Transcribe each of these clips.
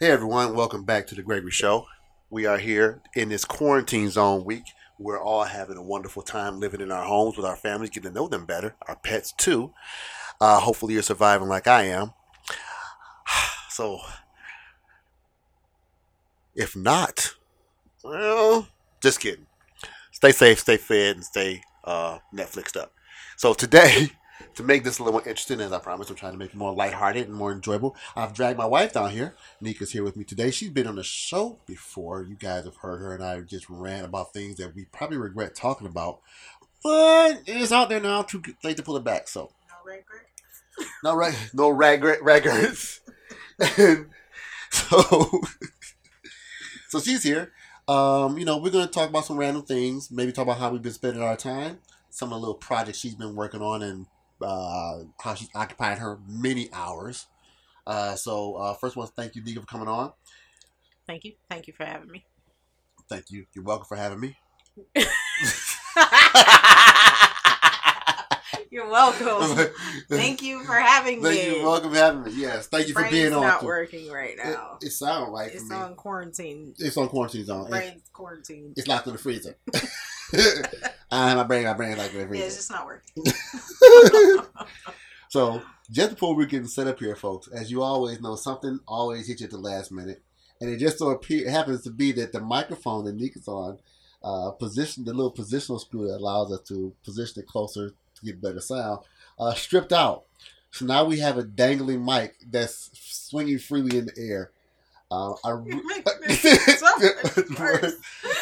Hey everyone, welcome back to the Gregory Show. We are here in this quarantine zone week. We're all having a wonderful time living in our homes with our families, getting to know them better, our pets too. Uh, hopefully, you're surviving like I am. So, if not, well, just kidding. Stay safe, stay fed, and stay uh, Netflixed up. So today, to make this a little more interesting, as I promised, I'm trying to make it more lighthearted and more enjoyable. I've dragged my wife down here. Nika's here with me today. She's been on the show before. You guys have heard her and I just ran about things that we probably regret talking about. But it's out there now. Too late to pull it back. So No regret. no rag, no regret, records. and so, so she's here. Um, you know, we're gonna talk about some random things. Maybe talk about how we've been spending our time. Some of the little projects she's been working on, and uh, how she's occupying her many hours. Uh, so uh, first, one, thank you, Nika, for coming on. Thank you. Thank you for having me. Thank you. You're welcome for having me. You're welcome. Thank you for having Thank me. you. You're welcome for having me. Yes. Thank you for Brain's being on. It's not working right now. it sounds right it's for me. on quarantine. It's on quarantine zone. It's, Brain's quarantine. it's locked in the freezer. I have my brain. My brain like in Yeah, it's just not working. so just before we get set up here, folks, as you always know, something always hits you at the last minute, and it just so appear, it happens to be that the microphone that Nick Nika's on, uh, position the little positional screw that allows us to position it closer to get better sound, uh, stripped out. So now we have a dangling mic that's swinging freely in the air. Uh, I, re- making this so much worse.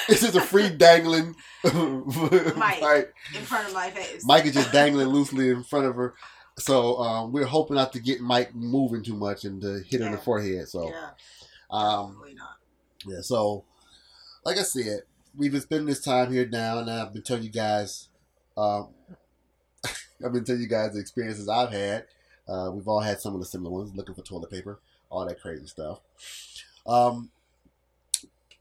it's just a free dangling mic. in front of my face. mic is just dangling loosely in front of her. So um, we're hoping not to get mic moving too much and to hit her in the forehead. So yeah, um, probably not. yeah, so like I said, we've been spending this time here now, and I've been telling you guys, um, I've been telling you guys the experiences I've had. Uh, we've all had some of the similar ones, looking for toilet paper, all that crazy stuff. Um,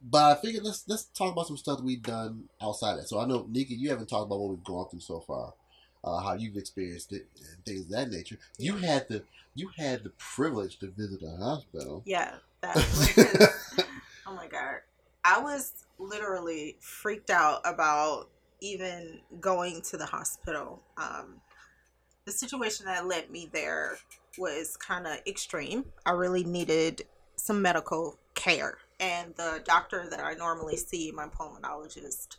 but I figured let's let's talk about some stuff we've done outside of that. So I know Nika, you haven't talked about what we've gone through so far, uh, how you've experienced it, and things of that nature. You had the you had the privilege to visit a hospital. Yeah, that was. oh my god, I was literally freaked out about even going to the hospital. Um, the situation that led me there was kind of extreme. I really needed some medical care, and the doctor that I normally see, my pulmonologist.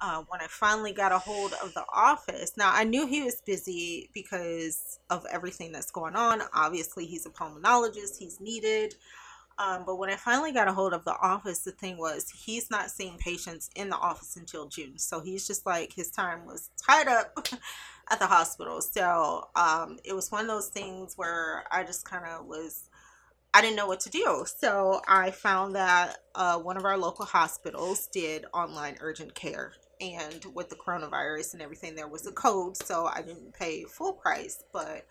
Uh, when I finally got a hold of the office, now I knew he was busy because of everything that's going on. Obviously, he's a pulmonologist, he's needed. Um, but when I finally got a hold of the office, the thing was he's not seeing patients in the office until June. So he's just like his time was tied up at the hospital. So um, it was one of those things where I just kind of was, I didn't know what to do. So I found that uh, one of our local hospitals did online urgent care. And with the coronavirus and everything, there was a code. So I didn't pay full price, but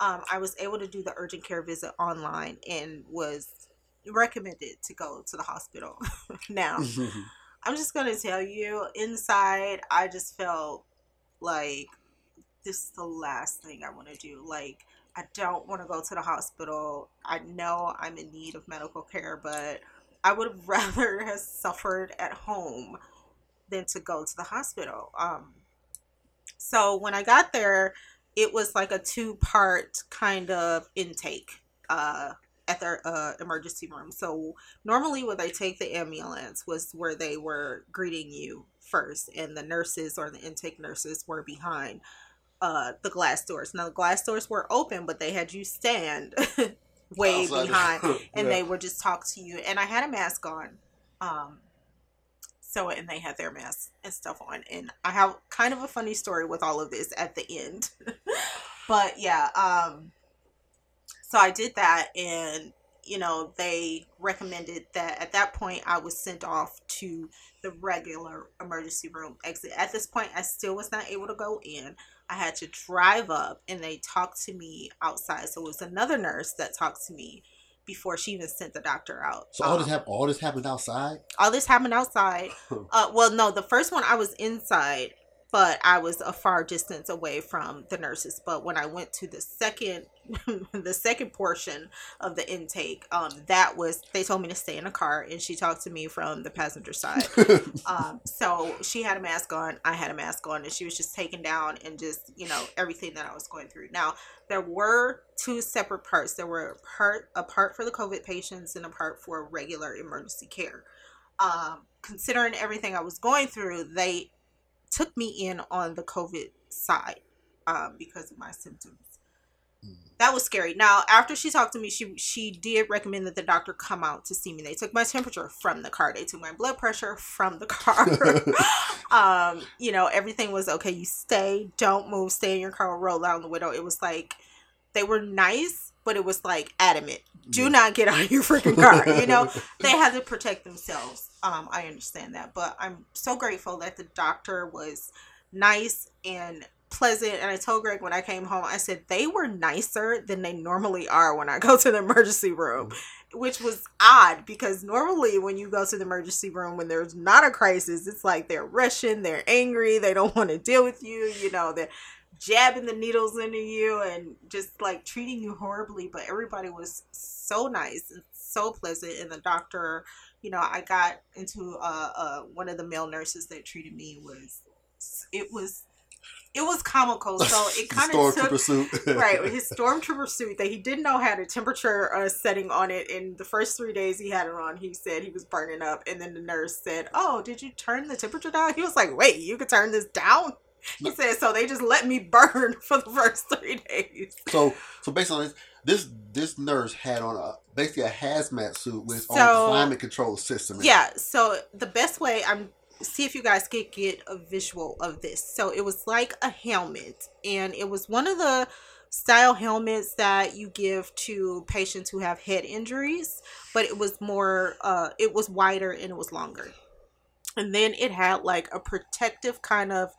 um, I was able to do the urgent care visit online and was recommended to go to the hospital. now, I'm just going to tell you, inside, I just felt like this is the last thing I want to do. Like, I don't want to go to the hospital. I know I'm in need of medical care, but I would rather have suffered at home than to go to the hospital. Um, so when I got there, it was like a two part kind of intake uh, at their uh, emergency room. So normally, when they take the ambulance, was where they were greeting you first, and the nurses or the intake nurses were behind uh, the glass doors. Now the glass doors were open, but they had you stand way Outside. behind, and they would just talk to you. And I had a mask on. Um, so and they had their masks and stuff on and i have kind of a funny story with all of this at the end but yeah um so i did that and you know they recommended that at that point i was sent off to the regular emergency room exit at this point i still was not able to go in i had to drive up and they talked to me outside so it was another nurse that talked to me before she even sent the doctor out So all this Um, happened. All this happened outside. all this happened outside. Uh, well, no, the first one I was inside, but I was a far distance away from the nurses. But when I went to the second the second portion of the intake, um, that was they told me to stay in a car, and she talked to me from the passenger side. um, so she had a mask on, I had a mask on, and she was just taking down and just you know everything that I was going through. Now there were two separate parts. There were a part a part for the COVID patients and a part for regular emergency care. Um, considering everything I was going through, they took me in on the COVID side um, because of my symptoms. Mm. That was scary. Now, after she talked to me, she she did recommend that the doctor come out to see me. They took my temperature from the car. They took my blood pressure from the car. um, you know, everything was okay. You stay, don't move, stay in your car, roll down the window. It was like they were nice, but it was like adamant. Do yeah. not get out of your freaking car. You know, they had to protect themselves. Um, I understand that, but I'm so grateful that the doctor was nice and pleasant. And I told Greg when I came home, I said they were nicer than they normally are when I go to the emergency room, which was odd because normally when you go to the emergency room when there's not a crisis, it's like they're rushing, they're angry, they don't want to deal with you, you know, they're jabbing the needles into you and just like treating you horribly. But everybody was so nice and so pleasant. And the doctor, you know, I got into uh, uh one of the male nurses that treated me was it was it was comical. So it kind of took suit. right his stormtrooper suit that he didn't know had a temperature uh, setting on it. In the first three days he had it on, he said he was burning up, and then the nurse said, "Oh, did you turn the temperature down?" He was like, "Wait, you could turn this down." He said, "So they just let me burn for the first three days." So, so based on this, this this nurse had on a basically a hazmat suit with so, on climate control system. Yeah. So the best way I'm see if you guys could get a visual of this. So it was like a helmet, and it was one of the style helmets that you give to patients who have head injuries, but it was more, uh, it was wider and it was longer. And then it had like a protective kind of,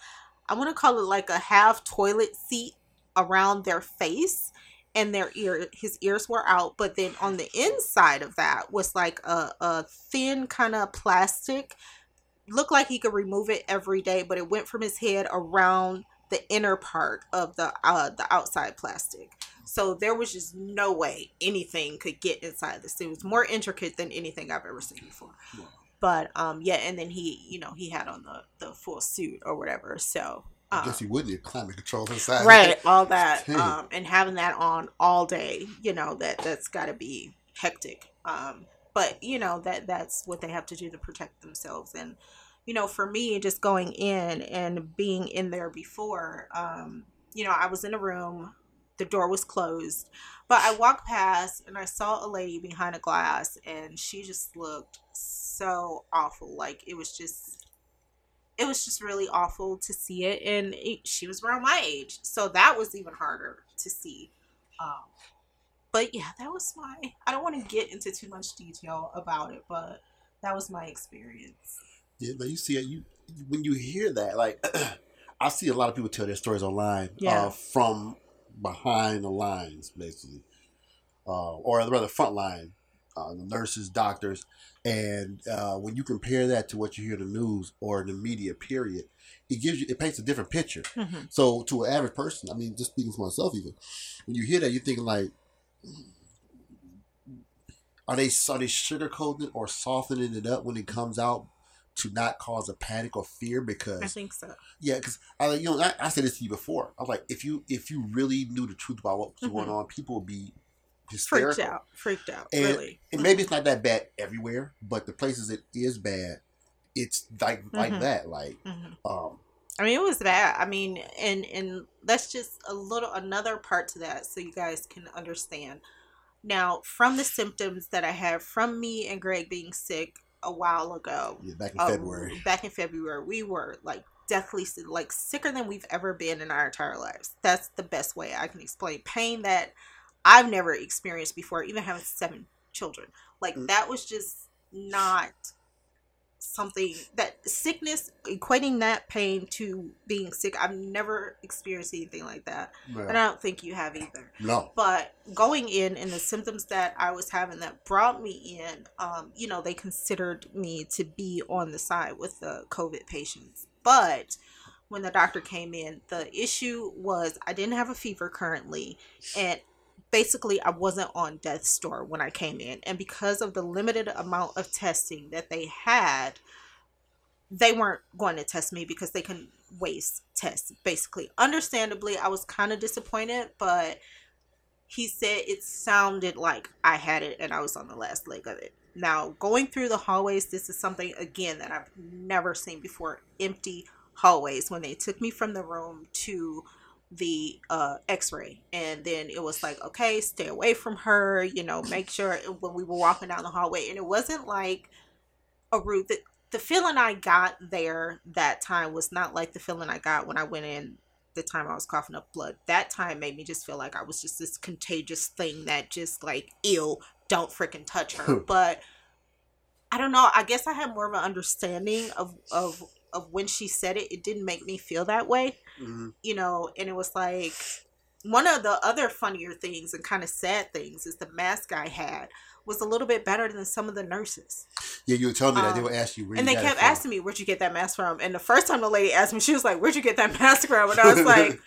I want to call it like a half toilet seat around their face and their ear his ears were out but then on the inside of that was like a, a thin kind of plastic looked like he could remove it every day, but it went from his head around the inner part of the uh, the outside plastic. So there was just no way anything could get inside this. It was more intricate than anything I've ever seen before. Wow. But um, yeah, and then he, you know, he had on the the full suit or whatever. So um, I guess he would need climate control inside. Right, all that, um, and having that on all day, you know, that that's got to be hectic. Um, but you know that that's what they have to do to protect themselves and you know, for me, just going in and being in there before, um, you know, I was in a room, the door was closed, but I walked past and I saw a lady behind a glass and she just looked so awful. Like it was just, it was just really awful to see it. And it, she was around my age. So that was even harder to see. Um, but yeah, that was my, I don't want to get into too much detail about it, but that was my experience. Yeah, but you see it. You when you hear that, like I see a lot of people tell their stories online yeah. uh, from behind the lines, basically, uh, or rather front line, uh, the nurses, doctors, and uh, when you compare that to what you hear in the news or in the media, period, it gives you it paints a different picture. Mm-hmm. So to an average person, I mean, just speaking for myself, even when you hear that, you're thinking like. Are they are they sugarcoating it or softening it up when it comes out to not cause a panic or fear because I think so. Yeah, because I you know I, I, said this to you before. I was like, if you if you really knew the truth about what was mm-hmm. going on, people would be hysterical. freaked out, freaked out, and, really. And maybe it's not that bad everywhere, but the places it is bad, it's like mm-hmm. like that. Like, mm-hmm. um, I mean, it was bad. I mean, and and that's just a little another part to that, so you guys can understand. Now, from the symptoms that I have from me and Greg being sick, a while ago. Yeah, back in um, February. Back in February, we were like deathly like sicker than we've ever been in our entire lives. That's the best way I can explain pain that I've never experienced before, even having seven children. Like mm. that was just not something that sickness equating that pain to being sick. I've never experienced anything like that and i don't think you have either. No. But going in and the symptoms that i was having that brought me in um, you know they considered me to be on the side with the covid patients. But when the doctor came in the issue was i didn't have a fever currently and basically I wasn't on death's door when I came in, and because of the limited amount of testing that they had, they weren't going to test me because they couldn't waste tests. Basically, understandably, I was kind of disappointed, but he said it sounded like I had it and I was on the last leg of it. Now, going through the hallways, this is something again that I've never seen before empty hallways. When they took me from the room to the uh, x-ray and then it was like okay stay away from her you know make sure when we were walking down the hallway and it wasn't like a route that the feeling i got there that time was not like the feeling i got when i went in the time i was coughing up blood. That time made me just feel like i was just this contagious thing that just like ill don't freaking touch her. But i don't know i guess i had more of an understanding of of of when she said it it didn't make me feel that way Mhm. you know, and it was like one of the other funnier things and kind of sad things is the mask I had was a little bit better than some of the nurses. Yeah, you were telling me that they Um, would ask you where and they kept asking me, Where'd you get that mask from? And the first time the lady asked me, she was like, Where'd you get that mask from? And I was like,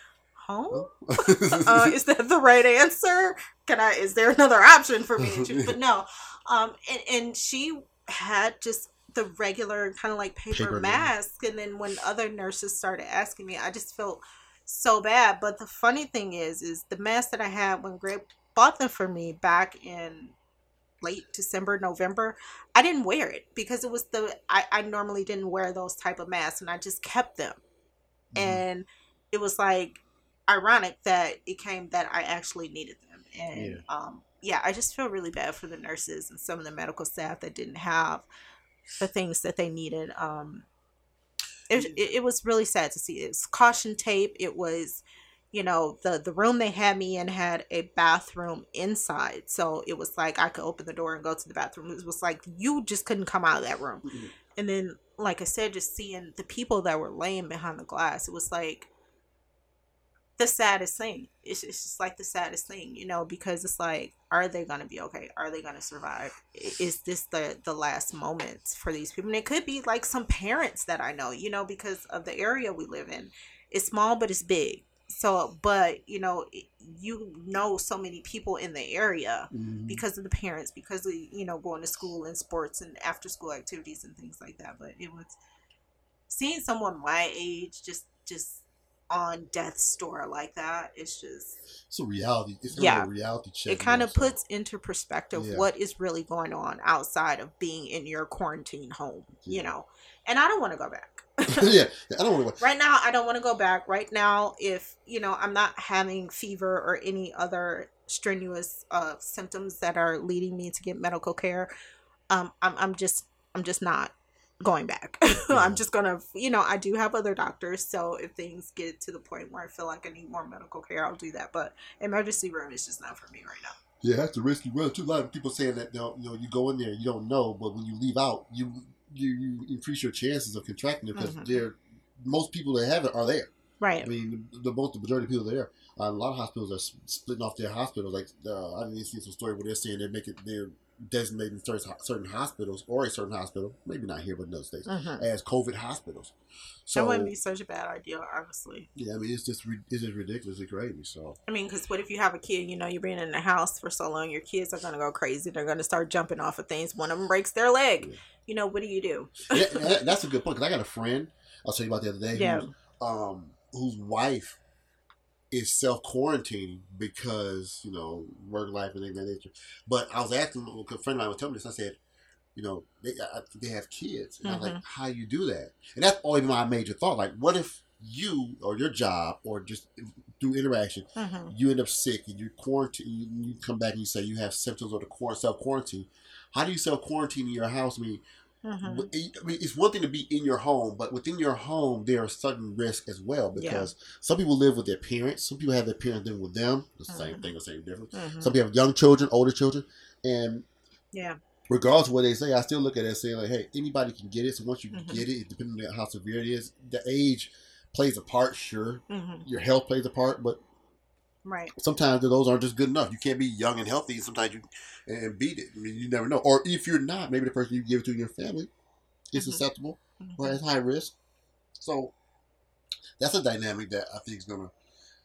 Home? uh, is that the right answer? Can I? Is there another option for me to choose? But no, um, and, and she had just the regular kind of like paper, Paper mask, and then when other nurses started asking me, I just felt so bad. But the funny thing is, is the mask that I had when Greg bought them for me back in late December, November, I didn't wear it because it was the I, I normally didn't wear those type of masks, and I just kept them Mhm. and it was like ironic that it came that I actually needed them. And Yeah. um yeah, I just feel really bad for the nurses and some of the medical staff that didn't have the things that they needed. Um it, was- it, it was really sad to see. It was caution tape. It was you know the the room they had me in had a bathroom inside so it was like i could open the door and go to the bathroom it was like you just couldn't come out of that room Mhm. and then like i said just seeing the people that were laying behind the glass it was like the saddest thing. It's, it's just like the saddest thing you know because it's like are they gonna be okay? Are they gonna survive? Is this the the last moments for these people? And it could be like some parents that i know you know because of the area we live in. It's small but it's big. So but you know you know so many people in the area Mhm. because of the parents because of you know going to school and sports and after school activities and things like that. But it was seeing someone my age just just on death's door like that it's just It's a reality. It's Yeah. yeah. a reality check. it kind of puts into perspective Yeah. what is really going on outside of being in your quarantine home you know and i don't want to go back yeah, I don't want to. right now i don't want to go back right now if you know i'm not having fever or any other strenuous uh symptoms that are leading me to get medical care um i'm, I'm just i'm just not going back Yeah. i'm just gonna you know i do have other doctors so if things get to the point where i feel like i need more medical care i'll do that but emergency room is just not for me right now Yeah, that's a risky run too. A lot of people saying that you know, you know you go in there, you don't know, but when you leave out, you you, you increase your chances of contracting it because Mhm. they're most people that have it are there. right I mean, the, the most the majority of people there. Uh, a lot of hospitals are splitting off their hospitals. Like uh, I didn't see some story where they're saying they're making they're designating certain certain hospitals or a certain hospital, maybe not here but in other states, Mhm. as COVID hospitals. So that wouldn't be such a bad idea honestly yeah, I mean it's just it's just ridiculously crazy. So I mean, because what if you have a kid? You know, you've been in the house for so long, your kids are gonna go crazy. They're gonna start jumping off of things. One of them breaks their leg. Yeah. You know, what do you do? yeah, that's a good point because I got a friend I'll tell you about the other day. Yeah. Who's, um, whose wife is self quarantining because you know work life and things of that nature. But I was asking a friend of mine was telling me this. I said, you know, they I, they have kids, and I was like, Mhm. how you do that? And that's always my major thought. Like, what if you or your job or just through interaction, Mm-hmm. you end up sick and you quarantine, you, you come back and you say you have symptoms of the core self quarantine. How do you self quarantine in your house? I mean, Mm-hmm. it- I mean, it's one thing to be in your home, but within your home, there are certain risks as well because some people live with their parents. Some people have their parents living with them. The same Mhm. thing, the same difference. Mm-hmm. Some people have young children, older children, and Yeah. regardless of what they say, I still look at it and say like, hey, anybody can get it. So once you Mhm. get it, depending on how severe it is, the age plays a part. Sure, Mm-hmm. your health plays a part, but Right. sometimes those aren't just good enough. You can't be young and healthy. Sometimes you and beat it. I mean, you never know. Or if you're not, maybe the person you give it to in your family is Mhm. susceptible or Mhm. has high risk. So that's a dynamic that I think is gonna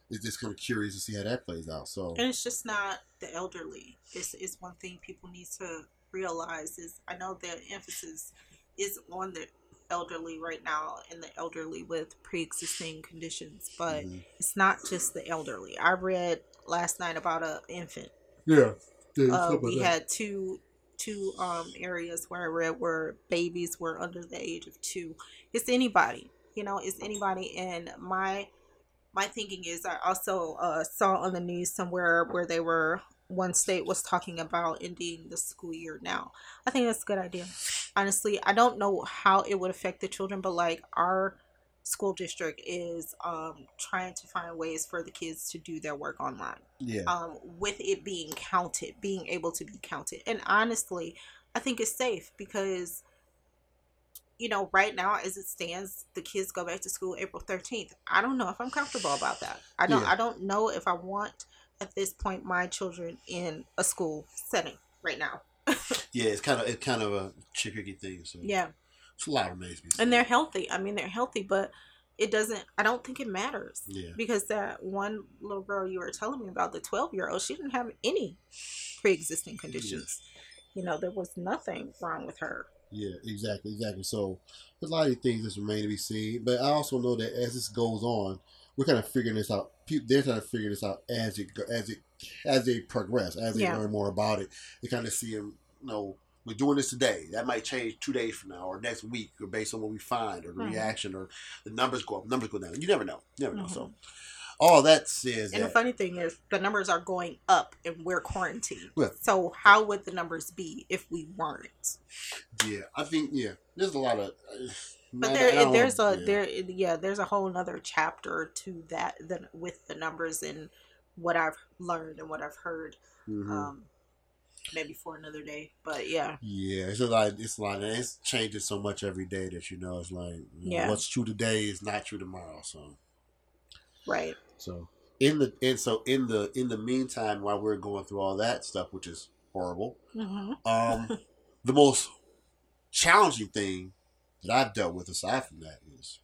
is just kind of curious to see how that plays out. So and it's just not the elderly. It's is one thing people need to realize is I know the emphasis is on the elderly right now and the elderly with pre-existing conditions but mm-hmm. it's not just the elderly. I read last night about a infant. Yeah, yeah uh, we that. had two two um areas where i read where babies were under the age of two. It's anybody you know it's anybody. And my my thinking is i also uh, saw on the news somewhere where they were one state was talking about ending the school year now. I think that's a good idea. Honestly, I don't know how it would affect the children, but like our school district is um trying to find ways for the kids to do their work online. Yeah. Um with it being counted, being able to be counted. And honestly, I think it's safe because you know, right now as it stands, the kids go back to school April 13th. I don't know if I'm comfortable about that. I don't yeah. I don't know if I want at this point my children in a school setting right now. yeah, it's kind of it's kind of a tricky thing. So yeah, it's a lot of remains. And they're healthy. I mean, they're healthy, but it doesn't. I don't think it matters. Yeah. Because that one little girl you were telling me about, the twelve year old, she didn't have any pre existing conditions. You know, there was nothing wrong with her. Yeah, exactly, exactly. So a lot of things that remain to be seen. But I also know that as this goes on, we're kind of figuring this out. They're trying to figure this out as it as it as they progress, as they yeah. learn more about it. They kind of see them, you know, we're doing this today. That might change two days from now or next week, or based on what we find, or the mm-hmm. reaction, or the numbers go up, numbers go down. You never know. You never know. Mm-hmm. So all that says. And that, the funny thing is, the numbers are going up, and we're quarantined. Well, so how would the numbers be if we weren't? Yeah, I think yeah. There's a lot of. Uh, but there, there's a yeah. there, yeah, there's a whole another chapter to that than with the numbers and what I've learned and what I've heard. Mm-hmm. Um, maybe for another day, but yeah. Yeah, it's a lot. It's a lot. It's changing so much every day that you know it's like you know, yeah. what's true today is not true tomorrow. So, right. So in the and so in the in the meantime, while we're going through all that stuff, which is horrible, mm-hmm. um, the most challenging thing that I've dealt with aside from that is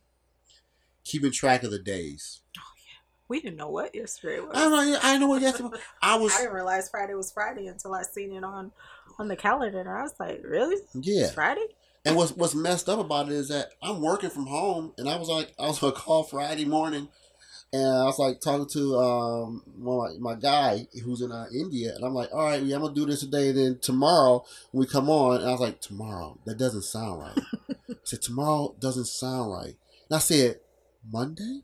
keeping track of the days. Oh yeah, we didn't know what yesterday was. I know. I know what yesterday. Was. I was. I didn't realize Friday was Friday until I seen it on on the calendar, and I was like, "Really? Yeah, it's Friday." And what's what's messed up about it is that I'm working from home, and I was like, I was gonna call Friday morning, and I was like talking to um my, my guy who's in uh, India, and I'm like, all right, yeah, I'm gonna do this today. And then tomorrow when we come on, and I was like, tomorrow that doesn't sound right. I said, tomorrow doesn't sound right. And I said, Monday?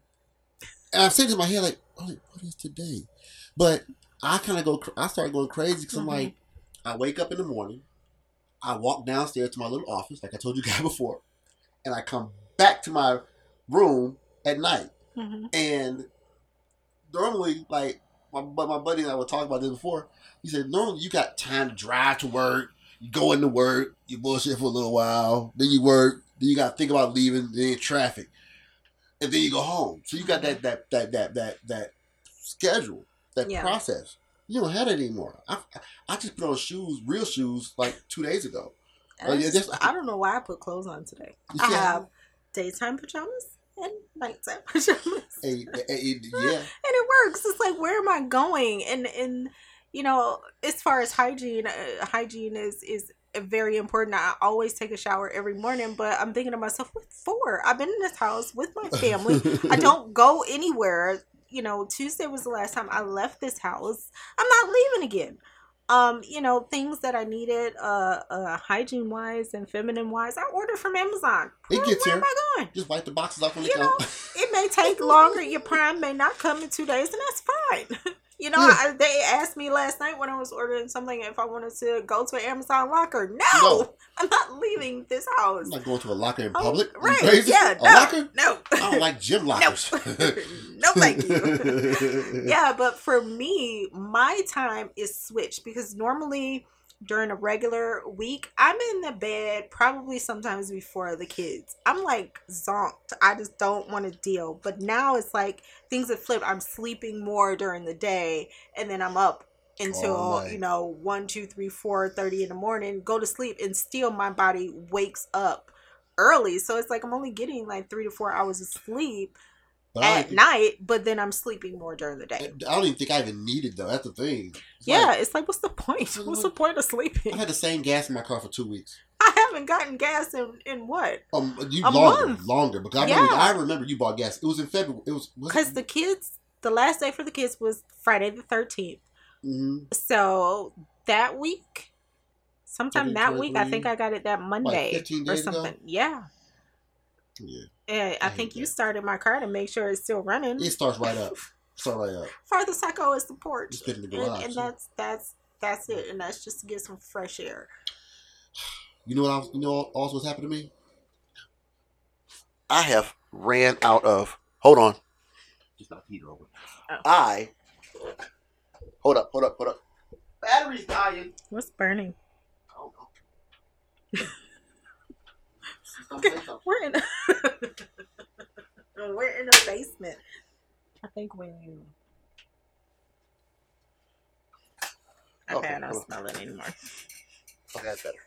And I said in my head, like, what is today? But I kind of go, I started going crazy because mm-hmm. I'm like, I wake up in the morning, I walk downstairs to my little office, like I told you guys before, and I come back to my room at night. Mm-hmm. And normally, like, my, my buddy and I were talking about this before. He said, normally you got time to drive to work, you go into work, you bullshit for a little while, then you work, then you got to think about leaving, then traffic, and then you go home. So you got that that that that that that schedule, that yeah. process. You don't have it anymore. I I just put on shoes, real shoes, like two days ago. Uh, yeah, I don't know why I put clothes on today. I have daytime pajamas and nighttime pajamas. Hey, hey, yeah, and it works. It's like where am I going? And and you know, as far as hygiene, uh, hygiene is is very important. I always take a shower every morning, but I'm thinking to myself, what for? I've been in this house with my family. I don't go anywhere. You know, Tuesday was the last time I left this house. I'm not leaving again. Um, you know, things that I needed, uh, uh hygiene wise and feminine wise, I ordered from Amazon. It gets Where here. am I going? Just wipe the boxes off when you they know, it may take longer. Your prime may not come in two days, and that's fine. You know, yeah. I, they asked me last night when I was ordering something if I wanted to go to an Amazon locker. No, no. I'm not leaving this house. I'm not going to a locker in oh, public. Oh, right? Yeah, a no, locker? No. I don't like gym lockers. no, no thank you. yeah, but for me, my time is switched because normally during a regular week, I'm in the bed probably sometimes before the kids. I'm like zonked. I just don't want to deal. But now it's like things have flipped. I'm sleeping more during the day and then I'm up until you know one, two, three, four thirty in the morning, go to sleep, and still my body wakes up early. So it's like I'm only getting like three to four hours of sleep But I don't, at think, night, but then I'm sleeping more during the day. I don't even think I even needed though. That's the thing. It's Yeah, like, it's like, what's the point? What's the point of sleeping? I had the same gas in my car for two weeks. I haven't gotten gas in in what? Um, you A longer, month. longer because I, remember, Yeah. I remember you bought gas. It was in February. It was Because the kids, the last day for the kids was Friday the thirteenth. hmm So that week, sometime that week, I think I got it that Monday 15 or days ago? something. Yeah. Yeah. And I hate think you started my car to make sure it's still running. It starts right up. Start right up. Farthest I go is the porch. Just get in the And, garage. and that's that's that's it. And that's just to get some fresh air. You know what? I was, you know also what's happened to me? I have ran out of. Hold on. Just not heater over. Oh. I. Hold up! Hold up! Hold up! Battery's dying. What's burning? I don't know. Don't Okay. We're in We're in the basement. I think when you Okay, Okay, I don't hold smell it anymore. Okay, that's better.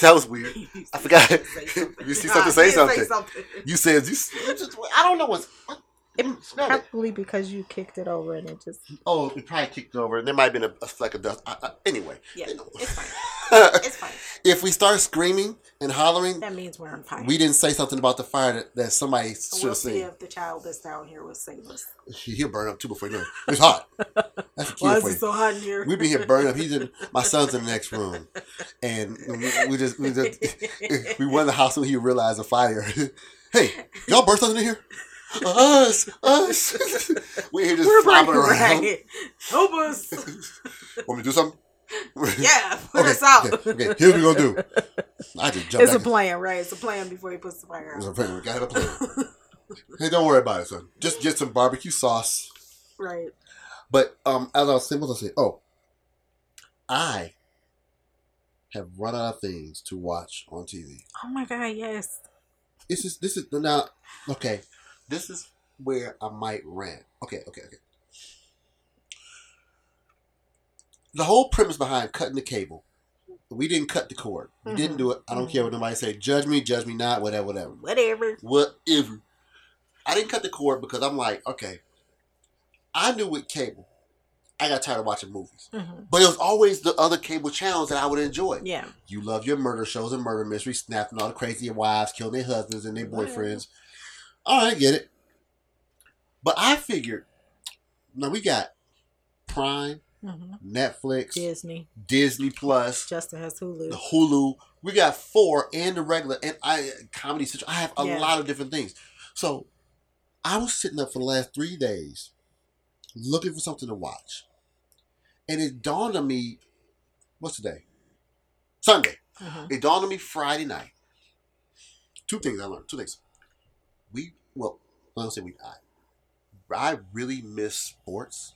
That was weird. I forgot. You see something, say something. something. You said you. you I don't know what's. What, It smell it. probably because you kicked it over and it just Oh, it probably kicked it over. There might have been a, a fleck of dust. I, I, anyway. yeah, You know. it's fine. It's fine. if we start screaming and hollering, That means we're on fire. we didn't say something about the fire that, that somebody So should we'll have see if the child that's down here will save us. He'll burn up too before you know it. It's hot. That's a Why is it so hot in here? We be here burning up. He's in. My son's in the next room, and we, we just we just we went in the house when he realized the fire. hey, y'all burn something in here? Us, us. we here just We're flopping around. right. Help us. Want me to do something? yeah, put okay, us out. Okay, okay, here's what we're gonna do. I just jumped It's a plan, right? It's a plan before he puts the fire out. It's a plan. We gotta a plan. hey, don't worry about it, son. Just get some barbecue sauce. right. But um, as I was saying, I saying? Oh, I have run out of things to watch on TV. Oh my god, yes. This is this is now okay. This is where I might rant. Okay, okay, okay. The whole premise behind cutting the cable, we didn't cut the cord. We didn't Mhm. do it. I don't care what nobody say. Judge me, judge me not, whatever, whatever. Whatever. whatever. I didn't cut the cord because I'm like, okay, I knew with cable, I got tired of watching movies. hmm But it was always the other cable channels that I would enjoy. Yeah. You love your murder shows and murder mysteries, snapping all the crazy wives, killing their husbands and their boyfriends. All right, I get it. But I figured, now we got Prime, hmm Netflix, Disney. Disney Plus, Justin has Hulu. Hulu. We got four and the regular and I comedy. Central. I have a Yeah. lot of different things. So I was sitting up for the last three days looking for something to watch, and it dawned on me. What's today? Sunday. hmm It dawned on me Friday night. Two things I learned. Two things. We well, I don't say we. I, I really miss sports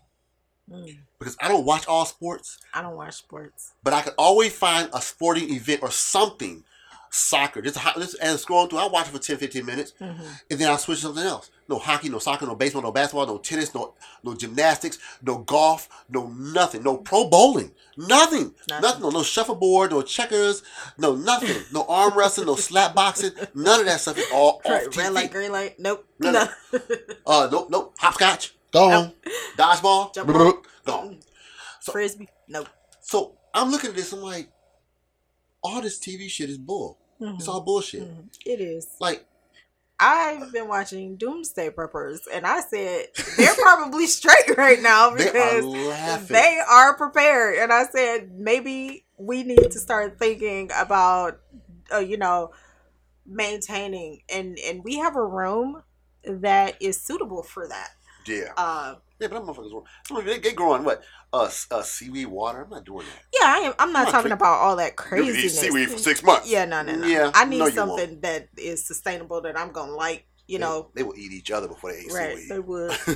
Mm. because I don't watch all sports. I don't watch sports. but I could always find a sporting event or something. Soccer, just, ho- just and scrolling through, I watch it for 10, 15 minutes, hmm and then I'll switch to something else. No hockey, no soccer, no baseball, no basketball, no tennis, no no gymnastics, no golf, no nothing, no pro bowling, nothing, Nothing. nothing, no, no shuffleboard, no checkers, no nothing, no arm wrestling, no slap boxing, none of that stuff is all off TV. red light, green light. Nope. No, No. no. Uh, nope, nope, hopscotch, gone, dodgeball, Jump rope. gone. So- Frisbee. Nope. So I'm looking at this, I'm like, all this TV shit is bull. It's Mhm. all bullshit. Mhm. It is. Like, I've been watching Doomsday Preppers, and I said they're probably straight right now they are because they are prepared. And I said maybe we need to start thinking about, uh, you know, maintaining and and we have a room that is suitable for that. yeah. Uh, Yeah, but them motherfuckers, were- they, they growing what? Uh, uh, seaweed water? I'm not doing that. yeah, I am. I'm not on, talking about all that craziness. eat seaweed for six months. Yeah, no, no, no. Yeah, I need no, something that is sustainable that I'm gonna like. You They- know, They, will eat each other before they eat right? They would.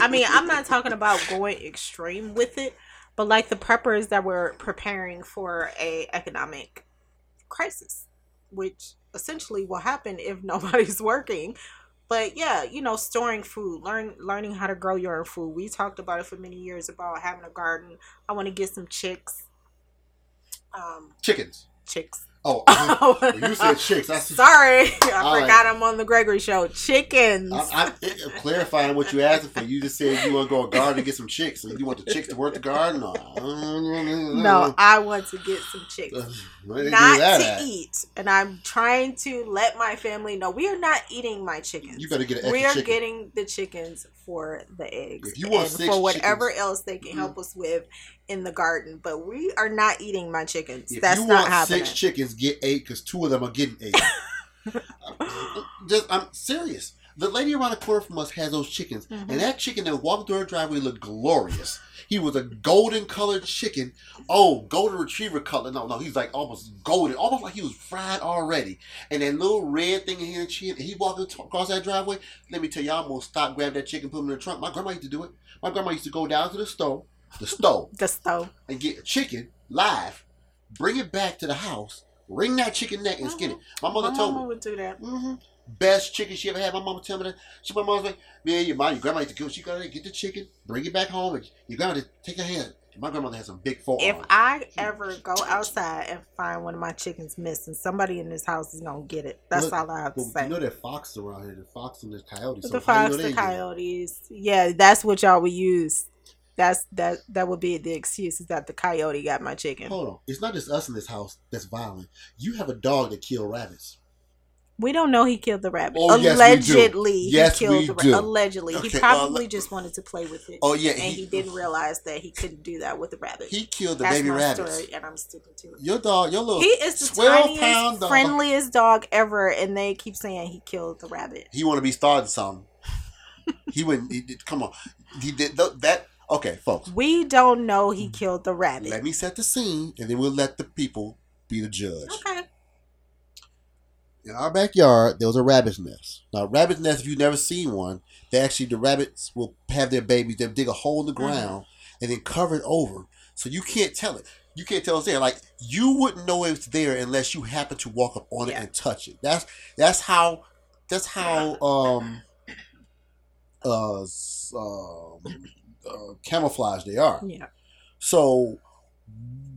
I mean, I'm not talking about going extreme with it, but like the preppers that were preparing for a economic crisis, which essentially will happen if nobody's working. But yeah, you know, storing food, learn learning how to grow your own food. We talked about it for many years about having a garden. I want to get some chicks. Um, Chickens. chicks. Oh, oh you said chicks. I Sorry, I forgot I'm on the Gregory Show. Chickens. I, am clarifying what you asked for. You just said you want to go to garden and get some chicks. So you want the chicks to work the garden? Or... no, I want to get some chicks. not to at? eat. And I'm trying to let my family know we are not eating my chickens. You better get an We are chicken. getting the chickens for the eggs. If you want and for whatever chickens, else they can help mm. us with in the garden, but we are not eating my chickens. If That's not happening. Six chickens get eight because two of them are getting eight. Just, I'm serious. The lady around the corner from us has those chickens, mm-hmm. and that chicken that walked through her driveway looked glorious. He was a golden colored chicken. Oh, golden retriever color. No, no, he's like almost golden, almost like he was fried already. And that little red thing in his chin, and he walked across that driveway. Let me tell you, I almost stopped, grab that chicken, put him in the trunk. My grandma used to do it. My grandma used to go down to the stove, the stove, the stove, and get a chicken live, bring it back to the house, wring that chicken neck and skin it. My mother my told mama me. would do that. Mm-hmm. Best chicken she ever had. My mama tell me that. She, my mom's like, man, your mom, your grandma used to go. She got to get the chicken, bring it back home, and your grandma to take a hand. My grandmother has some big forearms. If I ever go outside and find one of my chickens missing, somebody in this house is gonna get it. That's Look, all I have to say. You know that fox around here, the fox and the coyotes. The so fox, you know the coyotes. Yeah, that's what y'all would use that's that that would be the excuse is that the coyote got my chicken. Hold on. It's not just us in this house that's violent. You have a dog that killed rabbits. We don't know he killed the rabbit. Oh, allegedly, yes, he killed the rabbit. Allegedly, okay, he probably uh, just wanted to play with it. Oh yeah, and he, he, didn't realize that he couldn't do that with the rabbit. He killed the That's baby rabbit. and I'm sticking to it. Your dog, your little he is the tiniest, dog. friendliest dog ever, and they keep saying he killed the rabbit. He want to be starting something. he wouldn't. He did, come on, he did that Okay, folks. We don't know he killed the rabbit. Let me set the scene, and then we'll let the people be the judge. Okay. In our backyard, there was a rabbit's nest. Now, rabbit's nest, if you've never seen one, they actually the rabbits will have their babies. they'll dig a hole in the mm-hmm. ground mm-hmm. and then cover it over, so you can't tell it. You can't tell it's there. Like you wouldn't know it's there unless you happen to walk up on yeah. it and touch it. That's that's how that's how um uh um uh, camouflage they are. Yeah. So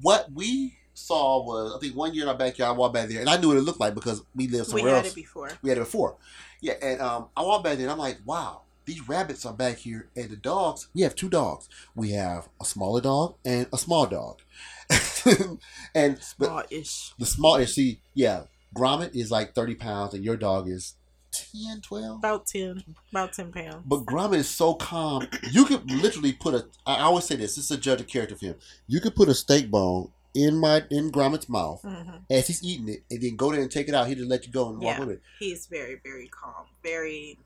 what we saw was I think one year in our backyard I walked back there and I knew what it looked like because we lived somewhere we had else. it before. We had it before. Yeah, and um, I walked back there and I'm like, wow, these rabbits are back here and the dogs. We have two dogs. We have a smaller dog and a small dog. and small-ish. The, the small-ish. See, yeah, Gromit is like thirty pounds and your dog is 10, 12? About 10. About 10 pounds. But Gromit is so calm. You could literally put a, I always say this, this is a judge of character for him. You could put a steak bone in my in Gromit's mouth mm-hmm. as he's eating it and then go there and take it out. He just let you go and walk with it. He's very, very calm. Very,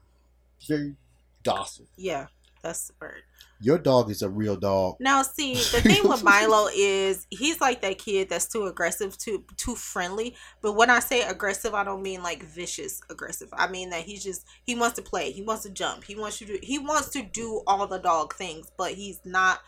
very docile. Yeah, that's the word. Your dog is a real dog. Now, see, the thing with Milo is he's like that kid that's too aggressive, too too friendly. But when I say aggressive, I don't mean like vicious aggressive. I mean that he's just he wants to play, he wants to jump, he wants to do he wants to do all the dog things, but he's not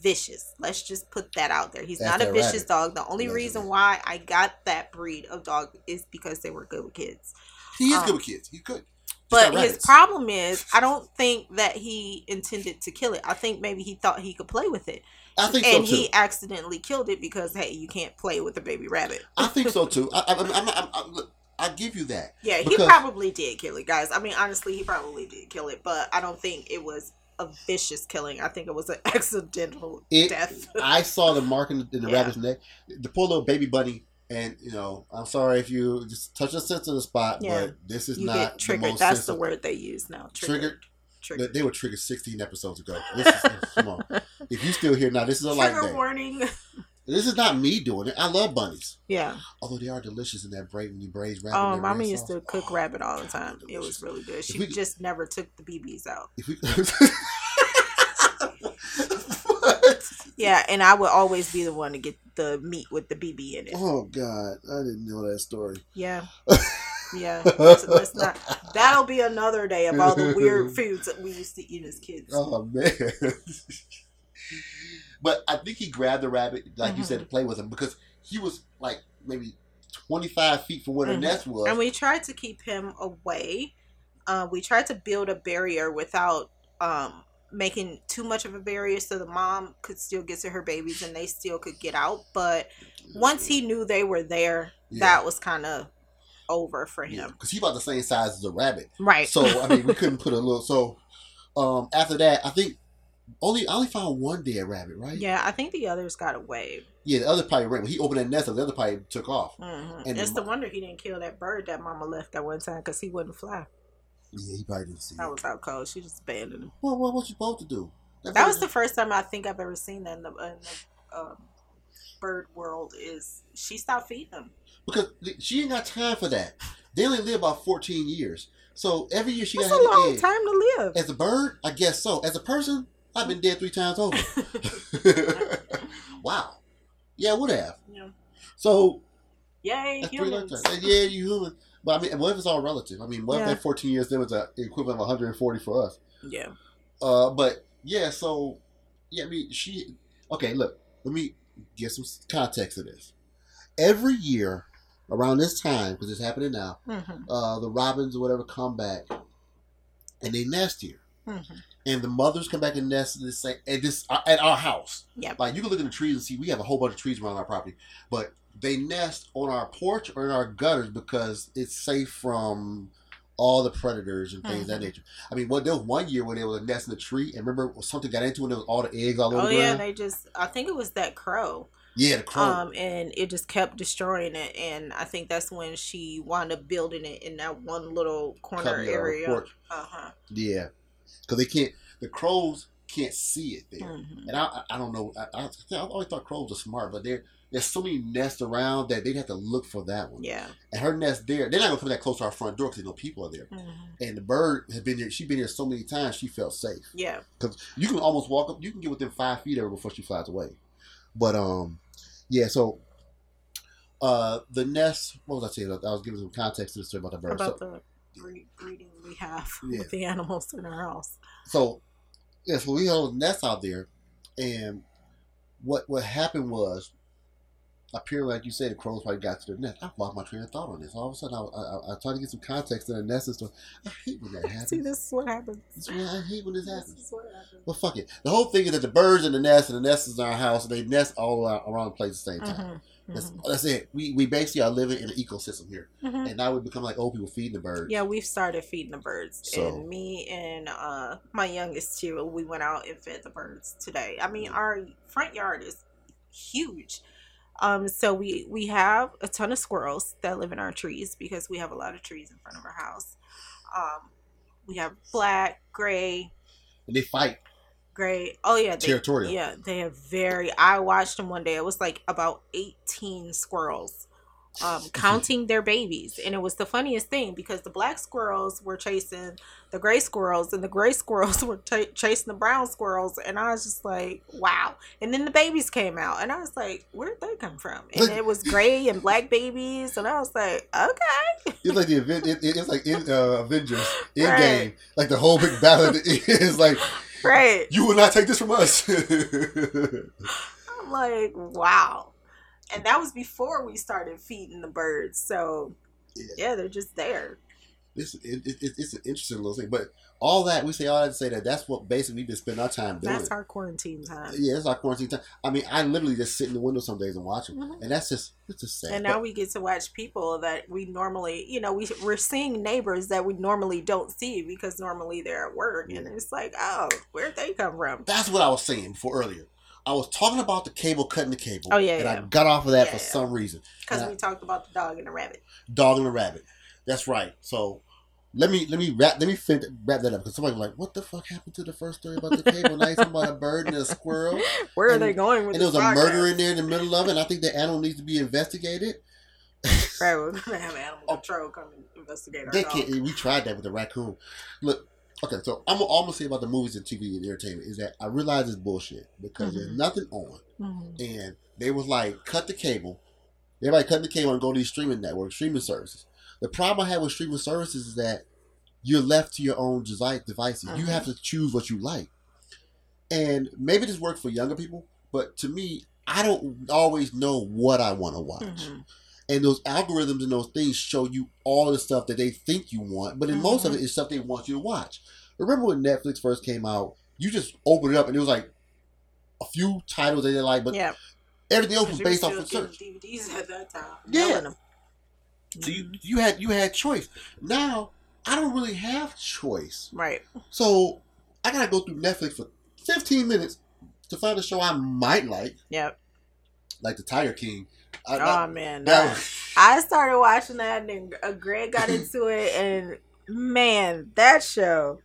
vicious. Let's just put that out there. He's that's not a vicious rabbit. dog. The only reason why I got that breed of dog is because they were good with kids. He is um, good with kids. He's good. But his problem is, I don't think that he intended to kill it. I think maybe he thought he could play with it. I think and so he accidentally killed it because hey, you can't play with a baby rabbit. I think so too. I, I, I, I give you that. Yeah, he probably did kill it, guys. I mean, honestly, he probably did kill it, but I don't think it was a vicious killing. I think it was an accidental it, death. I saw the mark in the, in the yeah. rabbit's neck. The poor little baby bunny and you know, I'm sorry if you just touch a sensitive spot, yeah. but this is you not triggered. The That's sensitive. the word they use now. Triggered. triggered. They were triggered 16 episodes ago. This is, come on. If you still here now, this is a light day. warning. This is not me doing it. I love bunnies. Yeah. Although they are delicious in that braid when you braise rabbit. Oh, mama used to cook oh, rabbit all the oh, time. It was really good. She we, just never took the BBs out. Yeah, and I would always be the one to get the meat with the BB in it. Oh God, I didn't know that story. Yeah. Yeah, let's, let's not. That'll be another day of all the weird foods that we used to eat as kids. Oh man! but I think he grabbed the rabbit, like mm-hmm. you said, to mm-hmm. play with him because he was like maybe twenty five feet from where mm-hmm. the nest was, and we tried to keep him away. Uh, we tried to build a barrier without um, making too much of a barrier so the mom could still get to her babies and they still could get out. But once he knew they were there, Yeah. that was kind of over for him. because he about the same size as a rabbit. Right. So I mean, we couldn't put a little. So um, after that, I think only I only found one dead rabbit, right? yeah, I think the others got away. Yeah, the other probably ran. When he opened that nest, the other probably took off. hmm And it's the the wonder he didn't kill that bird that mama left that one time because he wouldn't fly. Yeah, he probably didn't see That it. was out cold. She just abandoned him. Well, what what you supposed to do? That was the first time I think I've ever seen that in the, in the um, bird world. Is she stopped feeding them? because she ain't got time for that. They only live about fourteen years, so every year she That's got a long egg. time to live. As a bird, I guess so. As a person, I've been dead three times over. wow. Yeah, I would have. yeah. So Yay, humans. Yeah, you human. But I mean, what if it's all relative? I mean, what Yeah. if that 14 years then was the equivalent of 140 for us? Yeah. Uh, but yeah, so yeah, I mean, she. Okay, look, let me get some context to this. Every year around this time, because it's happening now, hmm uh, the robins or whatever come back, and they nest here, hmm and the mothers come back and nest in this same at this uh, at our house. Yep. Like you can look in the trees and see we have a whole bunch of trees around our property, but they nest on our porch or in our gutters because it's safe from all the predators and things of that nature. I mean, what there was one year when they were nest in the tree, and remember something got into it and there was all the eggs all over Oh the yeah, ground. they just. I think it was that crow. yeah, the crow. Um, and it just kept destroying it, and I think that's when she wound up building it in that one little corner your area. Uh huh. Yeah, because they can't. The crows can't see it there. hmm And I, I- don't know. I, I, I always thought crows were smart, but there there's so many nests around that they'd have to look for that one. Yeah. And her nest there, they're not gonna come that close to our front door because no people are there. hmm And the bird has been there. She's been here so many times. She felt safe Yeah. because you can almost walk up. You can get within five feet of her before she flies away. But um, yeah. So uh, the nest. What was I saying? I was giving some context to the story about the bird. About so, the breeding we have Yeah. with the animals in our house. so yeah. So we had a nest out there, and what what happened was. Apparently, like you said, the crows probably got to the nest. I lost my train of thought on this. All of a sudden, I, I, I, I tried to get some context in the nest and stuff. I hate when that happens. See, this is what happens. That's why I hate when this This happens. is what happens. Well, fuck it. The whole thing is that the birds in the nest and the nest is in our house, and they nest all around, the place at the same time. Mhm, That's, mhm, that's it. We, we basically are living in an ecosystem here, mhm. and now we become like old people feeding the birds. Yeah, we've started feeding the birds, So- and me and uh, my youngest too. We went out and fed the birds today. I mean, our front yard is huge, um, so we we have a ton of squirrels that live in our trees because we have a lot of trees in front of our house. Um, we have black, gray, and they fight gray. Oh yeah, they, territorial. yeah, they have very. I watched them one day. It was like about eighteen squirrels, um, counting their babies, and it was the funniest thing because the black squirrels were chasing the gray squirrels, and the gray squirrels were ch- chasing the brown squirrels, and I was just like, wow. And then the babies came out, and I was like, where'd they come from? And it was gray and black babies, and I was like, okay, It's like the event. It, it's like in uh, Avengers in Right. game, like the whole big battle is like right. you will not take this from us. I'm like, wow. And that was before we started feeding the birds. So, Yeah. yeah, they're just there. it's it, it, it's an interesting little thing, but all that we say all that to say that that's what basically we've been spending our time doing. That's our quarantine time. Yeah, it's our quarantine time. I mean, I literally just sit in the window some days and watch them, Mhm. and that's just it's just sad. And now we get to watch people that we normally, you know, we we're seeing neighbors that we normally don't see because normally they're at work, and it's like, oh, where'd they come from? That's what I was saying before earlier. I was talking about the cable cutting the cable. Oh, yeah, and yeah. I got off of that Yeah, for yeah. some reason. Because And I- we talked about the dog and the rabbit. Dog and the rabbit. That's right. So let me let me wrap let me fin- wrap that up because somebody was like, what the fuck happened to the first story about the cable? now talking about a bird and a squirrel, Where are And- they going with and there was a murder in there in the middle of it. And I think the animal needs to be investigated. Right, we're gonna have animal control oh. come and investigate our They dog. can't. We tried that with the raccoon. Look, okay. So I'm all I'm gonna say about the movies and TV and entertainment is that I realize it's bullshit because there's Mhm. nothing on, Mhm. and they was like cut the cable. Everybody cut the cable and go to these streaming networks, streaming services. The problem I have with streaming services is that you're left to your own desi- devices. You Mhm. have to choose what you like, and maybe this works for younger people, but to me, I don't always know what I want to watch Mhm. And those algorithms and those things show you all the stuff that they think you want, but in most of Mhm. it is stuff they want you to watch. Remember when Netflix first came out you just opened it up and it was like a few titles that they didn't like, but yeah. everything else was based off of getting search. DVDs at that time. Yeah. Them. So you you had you had choice. Now I don't really have choice. Right. So I gotta go through Netflix for 15 minutes to find a show I might like, Yep. like the Tiger King. I, Oh that- man. that that- I started watching that and then uh, Greg got into it and man, that show.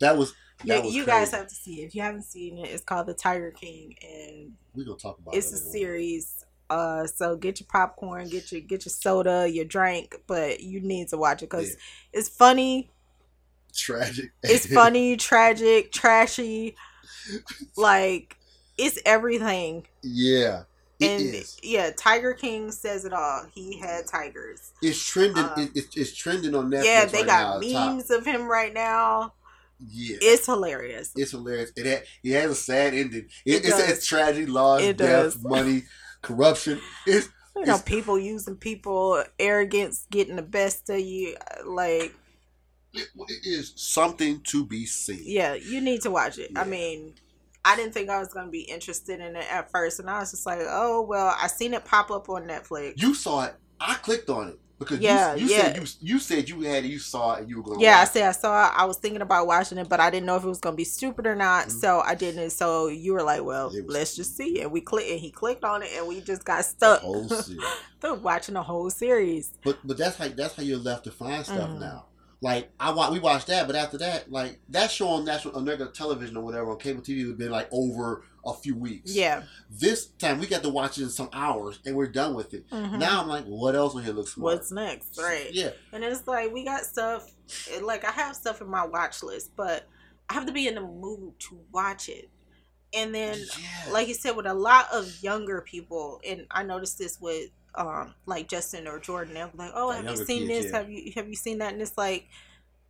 that was You, that you guys have to see it. If you haven't seen it, it's called The Tiger King and we gonna talk about it. it's it a series. Uh, so get your popcorn, get your get your soda, your drink, but you need to watch it because Yeah. it's funny. tragic. It's funny, tragic, trashy, like it's everything. yeah, it and is. yeah, Tiger King says it all. He had tigers. It's trending. uh, it, it's, it's trending on Netflix. yeah, they right got now, top. memes of him right now. Yeah, It's hilarious. it's hilarious. It had, it has a sad ending. It, It it's, tragedy, loss, It death, does. money, corruption. It's you know, it's- people using people, arrogance getting the best of you. Like, it, it is something to be seen. yeah, you need to watch it. I mean, I didn't think I was gonna be interested in it at first, and I was just like, oh well, I seen it pop up on Netflix. You saw it. I clicked on it because Yeah, you, you yeah. said you you said you had it. You saw it. and You were going. to Yeah, I said I saw it. I was thinking about watching it, but I didn't know if it was gonna be stupid or not. Mhm. So I didn't. So you were like, "Well, let's just see." And we clicked, and he clicked on it, and we just got the stuck. whole series. They're watching the whole series. But but that's how that's how you're left to find stuff Mhm. now. Like I wa- we watched that, but after that, like that show on national on regular television or whatever on cable TV would been like over a few weeks. Yeah. This time we got to watch it in some hours and we're done with it. Mhm. Now I'm like, what else on here looks smart? What's next? Right. Yeah. And it's like we got stuff. Like I have stuff in my watch list, but I have to be in the mood to watch it. And then, Yeah. like you said, with a lot of younger people, and I noticed this with um like Justin or Jordan, they're like, "Oh, have you seen kids, this? yeah. Have you have you seen that?" And it's like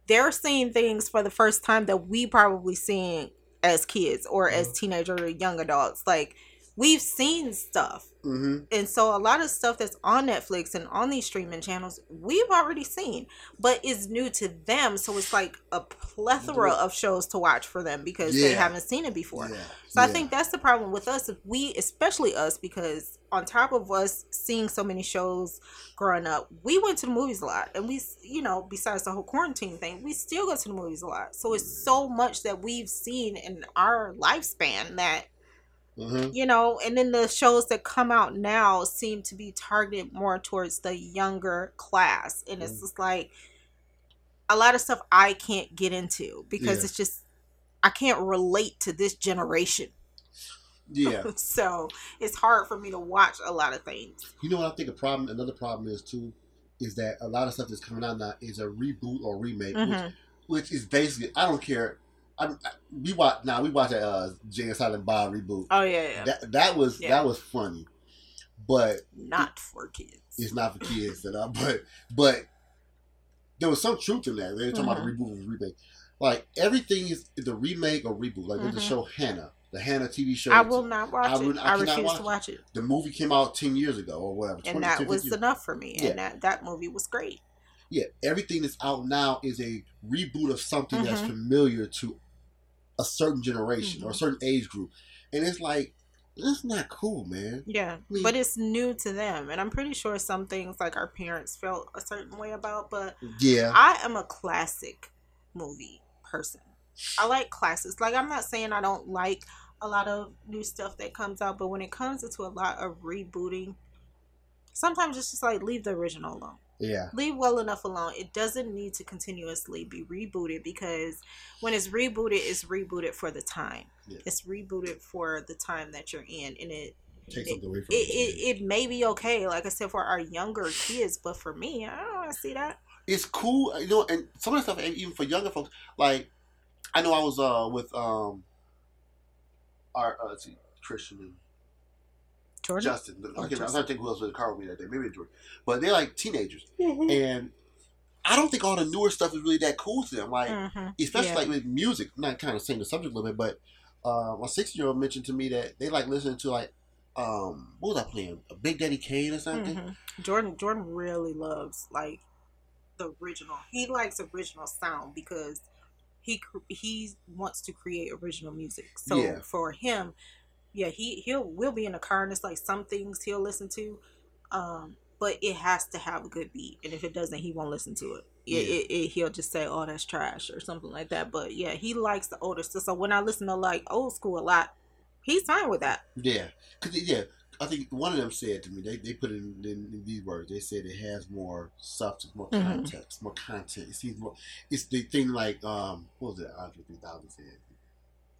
they're seeing things for the first time that we probably seen as kids or as Mhm. teenager or young adults. Like we've seen stuff mm-hmm. and so a lot of stuff that's on Netflix and on these streaming channels we've already seen, but it's new to them. So it's like a plethora of shows to watch for them because they haven't seen it before. Yeah. So I think that's the problem with us. If we, especially us, because on top of us seeing so many shows growing up, we went to the movies a lot, and we, you know, besides the whole quarantine thing, we still go to the movies a lot. So it's so much that we've seen in our lifespan that Mhm. you know, and then the shows that come out now seem to be targeted more towards the younger class. And it's Mm. just like a lot of stuff I can't get into because Yeah. it's just I can't relate to this generation. Yeah. so it's hard for me to watch a lot of things. You know what I think a problem another problem is too is that a lot of stuff that's coming out now is a reboot or remake, which, Mhm. which is basically I don't care. I, I we watch now we watch that uh Jay and Silent Bob reboot. Oh yeah, yeah. That that was Yeah. that was funny, but not for kids. it's not for kids. That I, but but there was some truth in that. They were talking about Mm-hmm. the reboot and remake. Like everything is the remake or reboot. Like with the show Hannah, the Hannah TV show. I will not watch I it. I I, refuse watch to watch it. The movie came out ten years ago or whatever. And that was 15 enough for me. Yeah. And that, that movie was great. yeah, everything that's out now is a reboot of something that's Mhm. familiar to a certain generation or a Mhm. certain age group, and it's like that's not cool, man. Yeah, mean- but it's new to them, and I'm pretty sure some things like our parents felt a certain way about. But Yeah, I am a classic movie person. I like classics. Like I'm not saying I don't like a lot of new stuff that comes out, but when it comes into a lot of rebooting, sometimes it's just like leave the original alone. Yeah, Leave well enough alone. It doesn't need to continuously be rebooted because when it's rebooted, it's rebooted for the time. Yeah. It's rebooted for the time that you're in, and it take something away from it, it, it may be okay, like I said, for our younger kids, but for me, I don't want to see that. it's cool, you know, and some of the stuff, and even for younger folks, like I know I was uh with um our uh, let's see, Christian and Jordan? Justin. I, Oh, can't, I was trying to think who else was in the car with me that day. Maybe Jordan, but they're like teenagers, Mm-hmm. and I don't think all the newer stuff is really that cool to them. Like Mhm. especially Yeah. like with music. I'm not kind of saying the subject a little bit, but uh, my six year old mentioned to me that they like listening to like um what was I playing? A Big Daddy Kane or something. Mhm. Jordan Jordan really loves like the original. He likes original sound because he he wants to create original music. So Yeah. for him, yeah, he he'll will be in a car and it's like some things he'll listen to, um, but it has to have a good beat. And if it doesn't, he won't listen to it. It, Yeah. it, it he'll just say, "Oh, that's trash" or something like that. But yeah, he likes the older stuff. So when I listen to like old school a lot, he's fine with that. Yeah, cause yeah, I think one of them said to me they, they put it in, in, in these words. They said it has more substance, more Mhm. context, more content. It seems more. It's the thing like um, what was it? Andre three thousand said.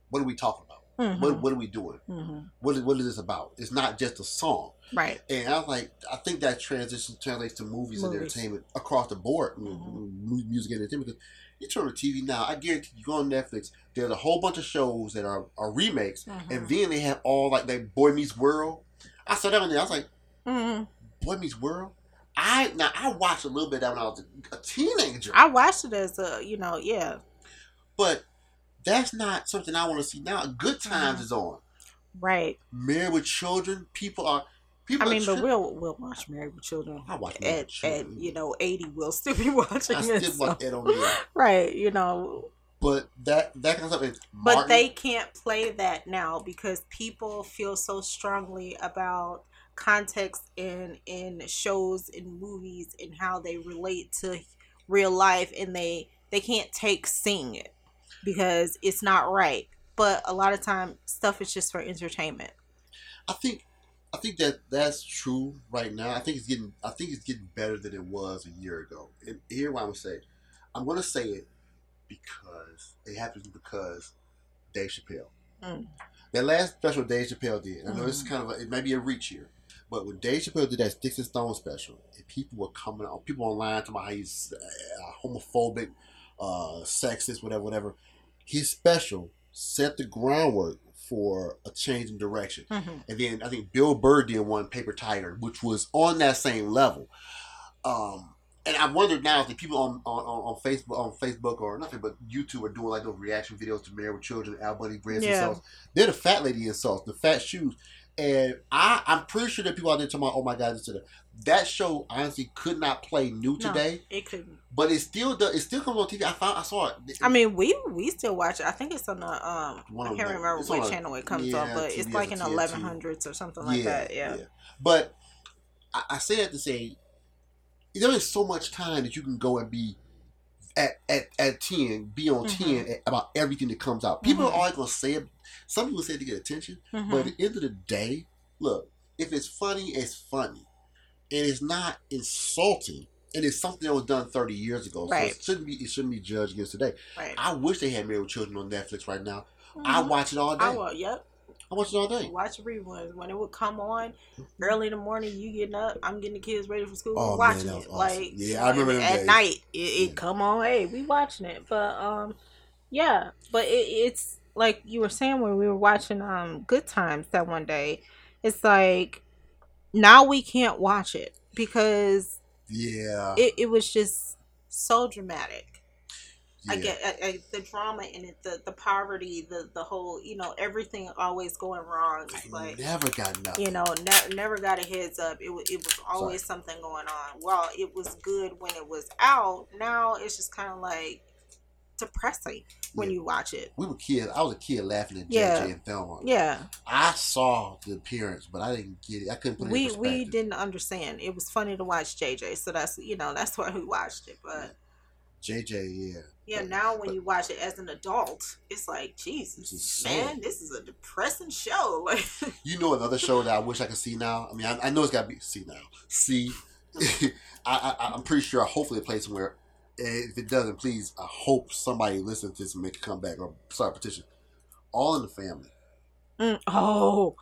What are we talking about? Mhm. What what are we doing? Mhm. What is what is this about? It's not just a song. Right. And I was like, I think that transition translates to movies, and entertainment across the board, Mhm. music and entertainment. Because you turn on TV now, I guarantee you go on Netflix, there's a whole bunch of shows that are, are remakes, Mhm. and then they have all like that Boy Meets World. I saw that one there. I was like, Mhm. Boy Meets World. I now I watched a little bit of that when I was a, a teenager, I watched it as a, you know, yeah, but that's not something I want to see now. Good Times Mhm. is on. right. Married with Children. People are people. I mean, but tri- we'll we'll watch Married with Children. I watch Married with at at you know eighty. We'll still be watching I it. still so- watch Ed O'Neill. right. You know, But that that kind of stuff. is but they can't play that now because people feel so strongly about context in in shows and movies and how they relate to real life and they they can't take seeing it because it's not right but a lot of time stuff is just for entertainment I think I think that that's true right now. I think it's getting I think it's getting better than it was a year ago. And here what I'm gonna say. I'm gonna say it because it happens because Dave Chappelle. Mm. That last special Dave Chappelle did. I know this is Mhm. kind of a, it may be a reach here, but when Dave Chappelle did that Sticks and Stones special, and people were coming on, people online talking about how he's uh, homophobic, uh, sexist, whatever, whatever. His special set the groundwork for a change in direction. Mhm. And then I think Bill Burr did one Paper Tiger, which was on that same level. Um, and I wonder now if the people on, on, on Facebook on Facebook or nothing but YouTube are doing like those reaction videos to Married with Children, Al Bundy, Grants Yeah. insults. They're the fat lady insults, the fat shoes. And I, I'm pretty sure that people out there talking about, oh my God, this that. Show honestly could not play new No. today, it couldn't but it still does. It still comes on TV. I found, I saw it. I mean, we we still watch it. I think it's on the um. One I can't them. remember It's what on a- channel it comes yeah, on, but it's like in eleven hundreds or something like that. Yeah. But I, I say that to say there is so much time that you can go and be at at, at ten, be on Mhm. ten about everything that comes out. People Mhm. are always gonna say it. Some people say to get attention, Mhm. but at the end of the day, look, if it's funny, it's funny, and it's not insulting. And it's something that was done thirty years ago, so Right. it shouldn't be. It shouldn't be judged against today. right. I wish they had Married with Children on Netflix right now. I Mhm. watch it all day. I will. Yep. I watch it all day. Watch reruns when it would come on early in the morning. You getting up? I'm getting the kids ready for school. Oh, man, watching was it. awesome. Like Yeah, I remember at days. night. It, it Yeah. come on. Hey, we watching it. But um, yeah. But it, it's like you were saying when we were watching um Good Times that one day. It's like now we can't watch it because Yeah. it, it was just so dramatic. I get I, I, the drama in it, the the poverty, the the whole you know everything always going wrong. I like never got nothing. you know ne- never got a heads up. It was it was always something going on. Well, it was good when it was out, now it's just kind of like depressing when Yeah. you watch it. we were kids. I was a kid laughing at Yeah. JJ and Thelma. Yeah, I saw the appearance, but I didn't get it. I couldn't put it we we didn't understand. It was funny to watch JJ, so that's you know that's why we watched it. But JJ, yeah. yeah, But- now when but- you watch it as an adult, it's like Jesus, is sad. man, this is a depressing show. Like. You know another show that I wish I could see now. I mean, I, I know it's got to be see now. See, I, I I'm pretty sure. Hopefully, it plays somewhere. And if it doesn't, please, I hope somebody listens to this and make a comeback or start a petition. All in the family. Mm, oh,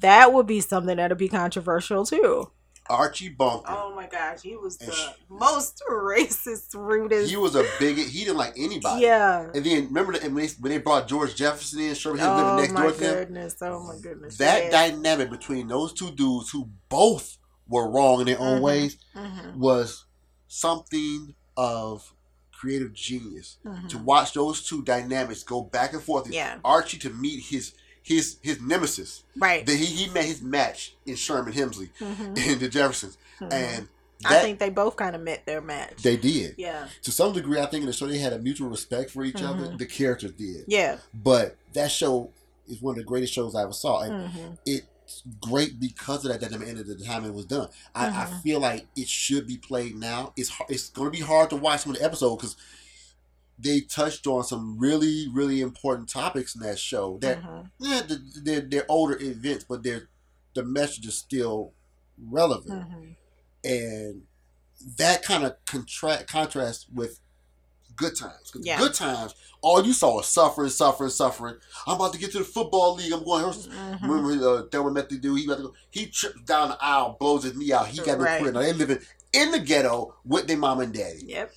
that would be something that'd be controversial too. Archie Bunker. Oh my gosh, he was And the sh- most racist, rudest. He was a bigot. He didn't like anybody. yeah. And then remember that when they, when they brought George Jefferson in, Sherman Hill living Oh next my door to them. goodness! Oh my goodness! That yes. dynamic between those two dudes who both were wrong in their own Mhm. ways Mhm, was something of creative genius. mhm. To watch those two dynamics go back and forth. Yeah. Archie to meet his his his nemesis. Right. That he, he met his match in Sherman Hemsley Mhm, and the Jeffersons. mhm. And I think they both kind of met their match. They did. yeah. To some degree, I think in the show they had a mutual respect for each other. Mhm. The characters did. Yeah. But that show is one of the greatest shows I ever saw. And hmm it's great because of that. That the end of the time it was done. I, I Mhm. feel like it should be played now. It's it's going to be hard to watch some of the episodes because they touched on some really really important topics in that show. That yeah, they're they're older events, but they're the message is still relevant, hmm and that kind of contract contrasts with good times. 'Cause Yeah. Good times, all you saw was suffering, suffering, suffering. I'm about to get to the football league. I'm going. hmm Remember uh, met the dude. He about to go. He trips down the aisle, blows his knee out. He got no Right. career. Now they living in the ghetto with their mom and daddy. Yep.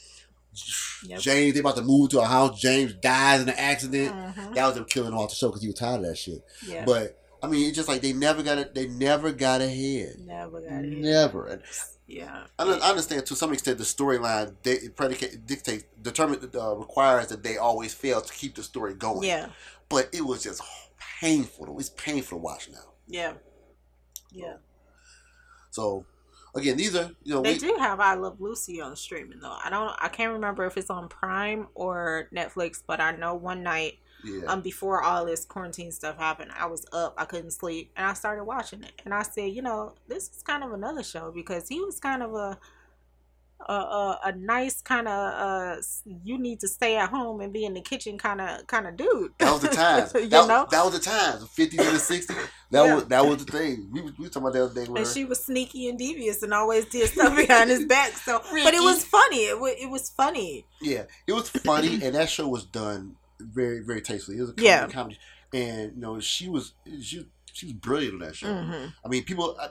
Yep. James, they about to move to a house. James dies in an accident. hmm That was them killing him off the show because he was tired of that shit. Yeah. But I mean, it's just like they never got it. They never got ahead. Never got it. Never. Yeah. I, I understand to some extent the storyline they predicate dictates determine uh, requires that they always fail to keep the story going. Yeah. But it was just painful. It was painful to watch now. Yeah. Yeah. So again, these are you know They we, do have I Love Lucy on streaming though. I don't I can't remember if it's on Prime or Netflix, but I know one night yeah. um before all this quarantine stuff happened, I was up, I couldn't sleep, and I started watching it. And I said, you know, this is kind of another show because he was kind of a a, a, a nice kind of uh you need to stay at home and be in the kitchen kind of kind of dude. That was the times. you that, know. that was the times. The fifties and the sixties. That Yeah. was that was the thing. We was we was talking about the other day and she was sneaky and devious and always did stuff behind his back. So, but it was funny. It was, it was funny. yeah, it was funny and that show was done very very tastefully. It was a comedy, Yeah. comedy. and you know she was she she was brilliant on that show. hmm I mean, people I,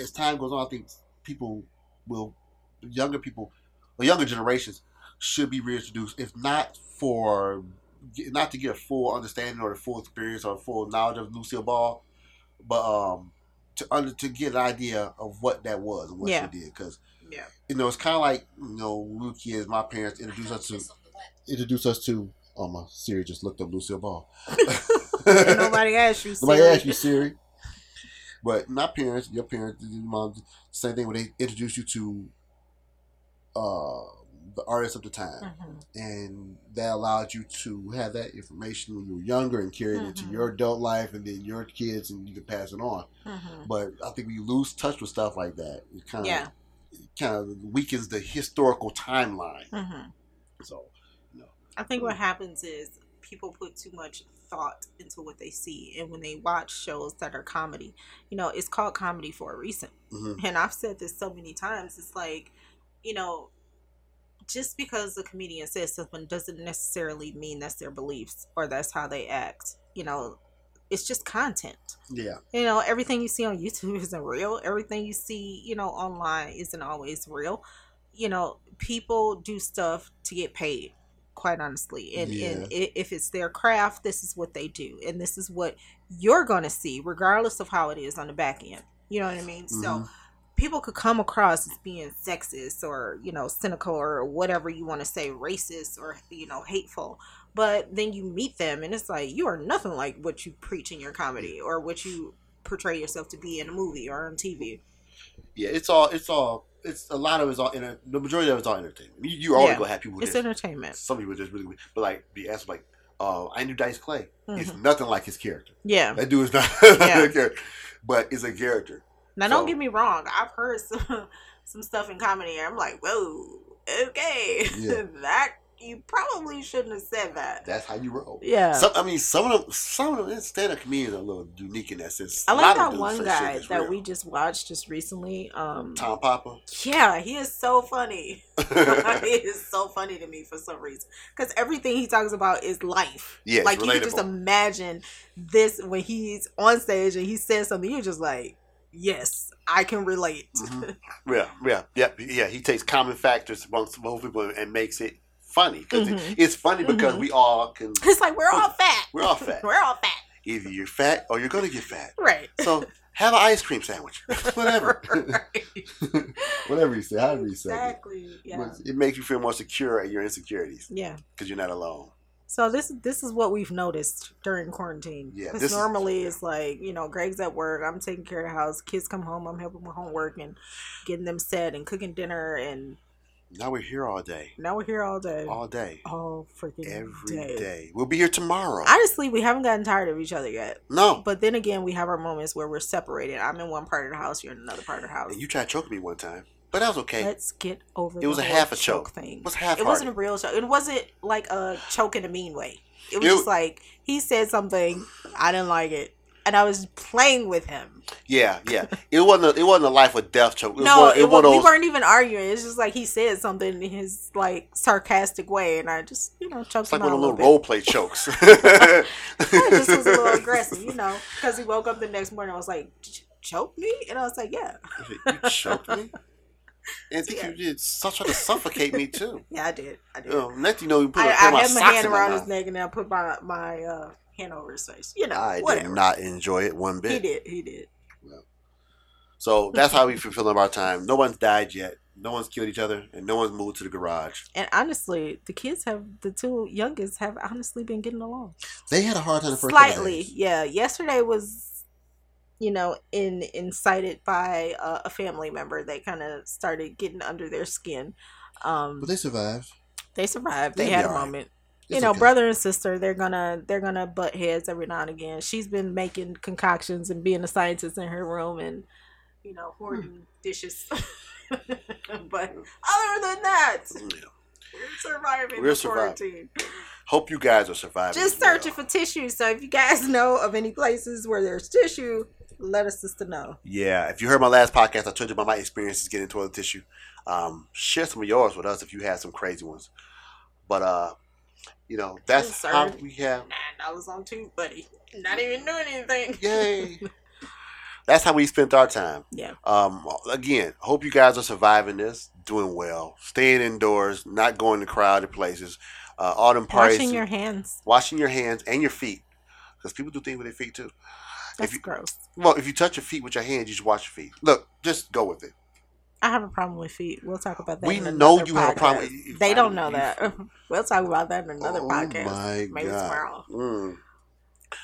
as time goes on, I think people will younger people or younger generations should be reintroduced, if not for not to get a full understanding or the full experience or full knowledge of Lucille Ball, but um to under to get an idea of what that was and what Yeah. she did because Yeah. you know it's kind of like you know were kids. My parents introduced us to introduced us to. Oh my Siri just looked up Lucille Ball. Nobody asked you. Nobody Siri. asked you, Siri. But my parents, your parents, your mom, same thing when they introduced you to uh, the artists of the time, Mhm. and that allowed you to have that information when you were younger and carry it into your adult life, and then your kids, and you can pass it on. Mhm. But I think when you lose touch with stuff like that, it kind of Yeah. kind of weakens the historical timeline. Mhm. So I think what happens is people put too much thought into what they see, and when they watch shows that are comedy, you know, it's called comedy for a reason. mhm. And I've said this so many times. It's like, you know, just because a comedian says something doesn't necessarily mean that's their beliefs or that's how they act. You know, it's just content. yeah, You know, everything you see on YouTube isn't real. Everything you see, you know, online isn't always real. You know, people do stuff to get paid, quite honestly. And, and if it's their craft, this is what they do. And this is what you're going to see, regardless of how it is on the back end. You know what I mean? So Mhm. people could come across as being sexist or, you know, cynical or whatever you want to say, racist or, you know, hateful but then you meet them and it's like you are nothing like what you preach in your comedy or what you portray yourself to be in a movie or on TV. yeah. It's all it's all it's a lot of it's all inter- the majority of it's all entertainment. You, you always Yeah. gonna have people. It's just- entertainment. some people just really, but like be asked like, uh, I knew Dice Clay. It's Mhm. nothing like his character. Yeah. That dude is not Yeah. a character, but is a character. Now don't get me wrong. I've heard some some stuff in comedy and I'm like, whoa, okay, Yeah. that you probably shouldn't have said that. That's how you roll. Yeah. Some, I mean, some of them, some of them stand-up comedians are a little unique in that sense. I A like lot of that one guy that's that real. we just watched just recently. Um, Tom Papa. yeah, he is so funny. he is so funny to me for some reason because everything he talks about is life. Yeah, it's like you can just imagine this when he's on stage and he says something. You're just like, yes, I can relate. Mhm. yeah, yeah, yeah, yeah. He takes common factors amongst most people and makes it funny because Mhm. it's funny because Mhm. we all can. It's like we're all fat. We're all fat. we're all fat. Either you're fat or you're gonna get fat. Right. So have an ice cream sandwich, whatever, whatever you say, however you say it. exactly. Yeah. It makes you feel more secure at your insecurities Yeah. because you're not alone. So this this is what we've noticed during quarantine. Yeah, because this is- normally it's like you know Greg's at work, I'm taking care of the house, kids come home, I'm helping with homework and getting them set and cooking dinner, and Now we're here all day, now we're here all day, all day, all freaking day. every day. day. We'll be here tomorrow. Honestly, we haven't gotten tired of each other yet. no, But then again, we have our moments where we're separated. I'm in one part of the house, you're in another part of the house. And you tried choking me one time, but that was okay. Let's get over. It was a half a choke. thing. It was half. It wasn't a real choke. It wasn't like a choke in a mean way. It was It- just like he said something, I didn't like it, and I was playing with him. Yeah, yeah. It wasn't. A, it wasn't a life or death choke. It no, one, it it, was one we weren't even arguing. It's just like he said something in his like sarcastic way, and I just you know choked It's like him one out of little little role play chokes. I just was a little aggressive, you know, because he woke up the next morning. I was like, choke me, and I was like, yeah, you choked me. And I think Yeah. you did so try to suffocate me too. yeah, I did, I did. Oh, next you know, you put I, a I pair my had my socks hand around his neck, and then I put my my uh, hand over his face. You know, I whatever. did not enjoy it one bit. He did. He did. So that's how we feel our time. No one's died yet. No one's killed each other, and no one's moved to the garage. And honestly, the kids have the two youngest have honestly been getting along They had a hard time the first slightly. Yeah, yesterday was, you know, in incited by uh, a family member. They kind of started getting under their skin. Um, but they survived. they survived. they'll They had a right. moment. It's you know, okay. brother and sister, they're gonna they're gonna butt heads every now and again. She's been making concoctions and being a scientist in her room and you know hoarding dishes. but other than that, Yeah. we're surviving We're surviving. quarantine. Hope you guys are surviving. Just as well. searching for tissue. So if you guys know of any places where there's tissue, let us sister know. Yeah, if you heard my last podcast, I told you about my experiences getting toilet tissue. Um, share some of yours with us if you had some crazy ones. But uh, you know, that's Yes, how we have. Nine dollars on two, buddy. Not even doing anything. Yay! that's how we spent our time. Yeah. Um, again, hope you guys are surviving this, doing well, staying indoors, not going to crowded places. Uh, them parties, Washing your hands. washing your hands and your feet, because people do things with their feet too. That's you- gross. Well, if you touch your feet with your hands, you should wash your feet. Look, just go with it. I have a problem with feet. We'll talk about that. We know you have a problem podcast. They don't know that. we'll talk about that in another oh podcast. my Maybe god! tomorrow. Mm.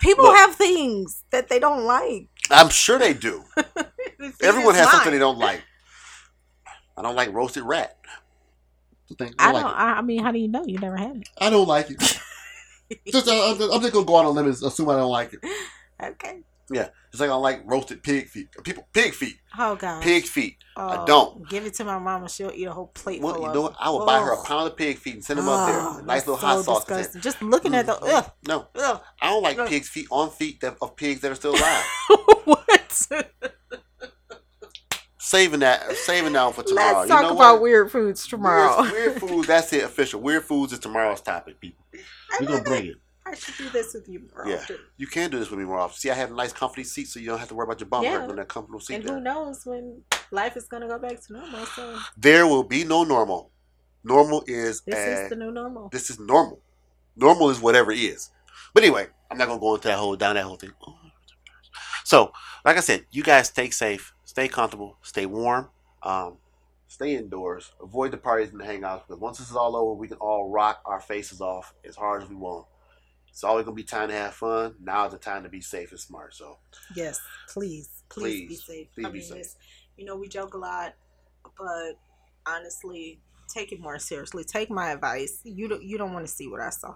People Look. have things that they don't like. I'm sure they do. Everyone has fine. something they don't like. I don't like roasted rat. Thing. I don't. I, I mean, how do you know? You never had it. I don't like it. just, uh, I'm I'm just gonna go out on a limb and assume I don't like it. Okay. Yeah, just like I don't like roasted pig feet. People, pig feet, Oh God. pig feet. I Oh, don't. Give it to my mama. She'll eat a whole plate Well, you know what? I will buy her a pound of pig feet and send them up Oh, there. Nice that's little hot sauce. disgusting. Just looking at the Mm. ugh, No, ugh. I don't like Ugh. pigs' feet on feet that, of pigs that are still alive. what? saving that, saving that for tomorrow. Let's you talk know about what? weird foods tomorrow. Weird, weird foods. That's it. Official. Weird foods is tomorrow's topic, people. We're gonna bring it. I should do this with you more Yeah. often. You can do this with me more often. See, I have a nice, comfy seat, so you don't have to worry about your bum Yeah. hurting that comfortable seat. And there. who knows when life is gonna go back to normal? So There will be no normal. Normal is this uh, is the new normal. this is normal. Normal is whatever is. But anyway, I'm not gonna go into that whole down that whole thing. So, like I said, you guys stay safe, stay comfortable, stay warm, um, stay indoors, avoid the parties and the hangouts because once this is all over, we can all rock our faces off as hard as we want. It's always gonna be time to have fun. Now is the time to be safe and smart. So Yes, please, please, be safe. please I be mean, safe. it's, you know, we joke a lot, but honestly, take it more seriously. Take my advice. You don't, you don't want to see what I saw.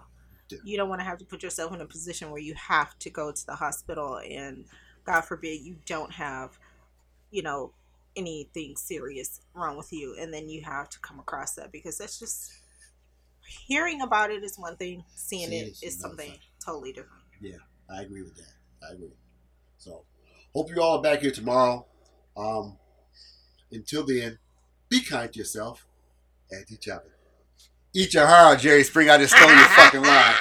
Yeah. You don't want to have to put yourself in a position where you have to go to the hospital, and God forbid you don't have, you know, anything serious wrong with you, and then you have to come across that because that's just hearing about it is one thing, seeing Seeing it it's something thing. totally different. Yeah, I agree with that. I agree. So, hope you all are back here tomorrow. Um, until then, be kind to yourself and each other. Eat your heart, Jerry Springer. I just stole your fucking line.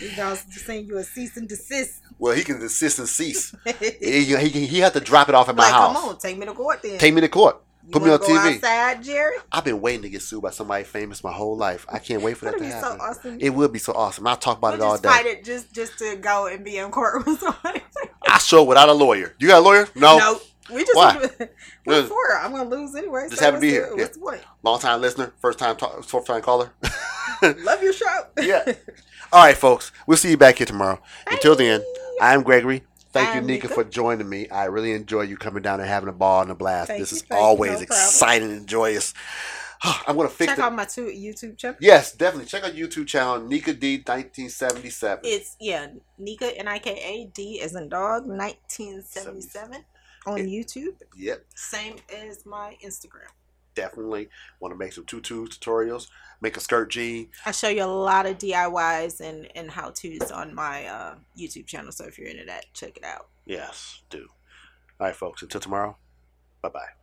You guys just saying you a cease and desist. Well, he can desist and cease. He, he, he, he had to drop it off at my house. come on, take me to court then. Take me to court. You put me on TV. outside, Jerry. I've been waiting to get sued by somebody famous my whole life. I can't wait for that to be so happen. awesome. It would be so awesome. I'll talk about we'll it all just day. fight it just just to go and be in court with somebody. I show without a lawyer. You got a lawyer? No. no, We just Why? what for? I'm gonna lose anyway. Just so happen to be here. the- What's point? Long time listener, first time talk, fourth time caller. Love your show. Yeah. All right, folks. We'll see you back here tomorrow. Until then, I'm Gregory. Thank you, Nika, Nika. for joining me. I really enjoy you coming down and having a ball and a blast. Thank this you, is you, always no problem. exciting and joyous. I'm gonna fix Check it. out my two YouTube channel. Yes, definitely. Check out YouTube channel Nika D 1977. It's yeah, Nika N I K A D as in dog, 1977 on It- YouTube. Yep, Same as my Instagram. Definitely. Want to make some tutu tutorials? Make a skirt jean. I show you a lot of DIYs and and how tos on my uh, YouTube channel. So if you're into that, check it out. Yes, do. All right, folks. Until tomorrow. Bye bye.